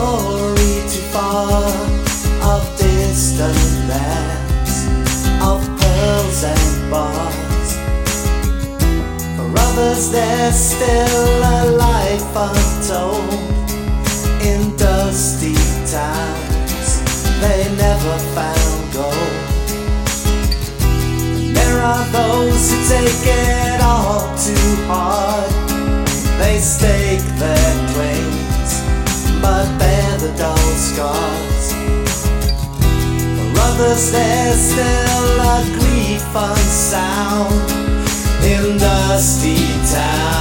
glory too far of distant lands, of pearls and bars. For others, there's still a life untold in dusty towns. They never found gold. There are those who take it all too hard. They stake their claims but they dull scars. For others, there's still a grief unsound in dusty towns,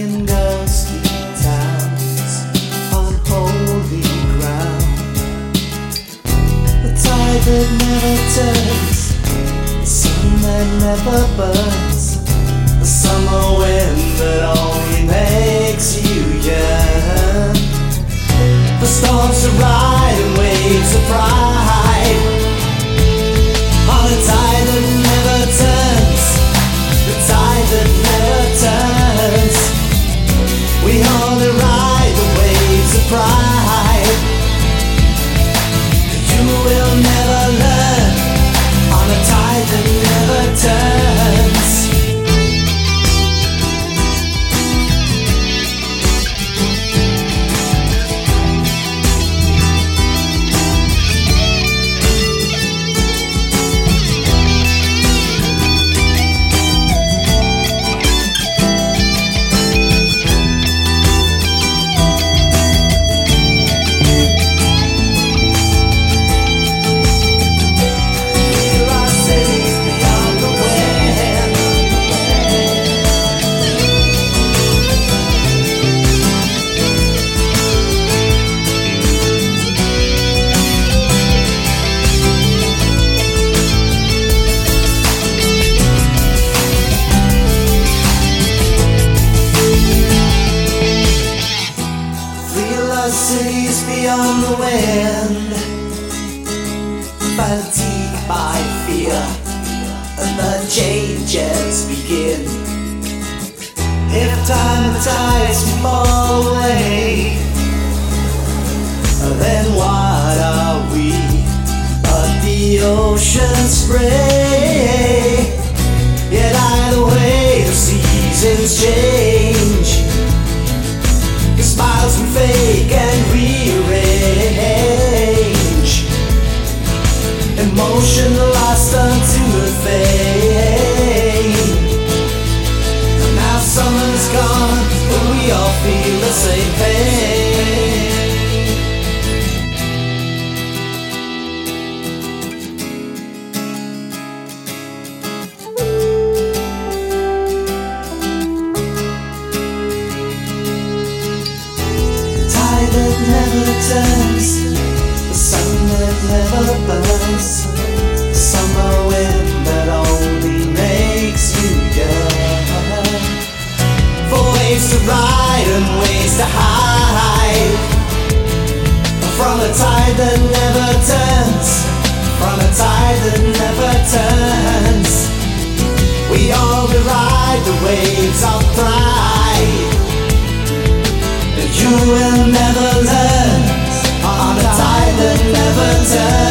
in dusty towns, unholy ground. The tide that never turns, the sun that never burns, the summer wind that only makes you yearn. The storms to ride and waves beyond the wind. Fatigued by fear, and the changes begin. If time tides fall away, then what are we? But the ocean spray. From a tide that never turns, from a tide that never turns. We all ride the waves of pride But you will never learn on a tide that never turns.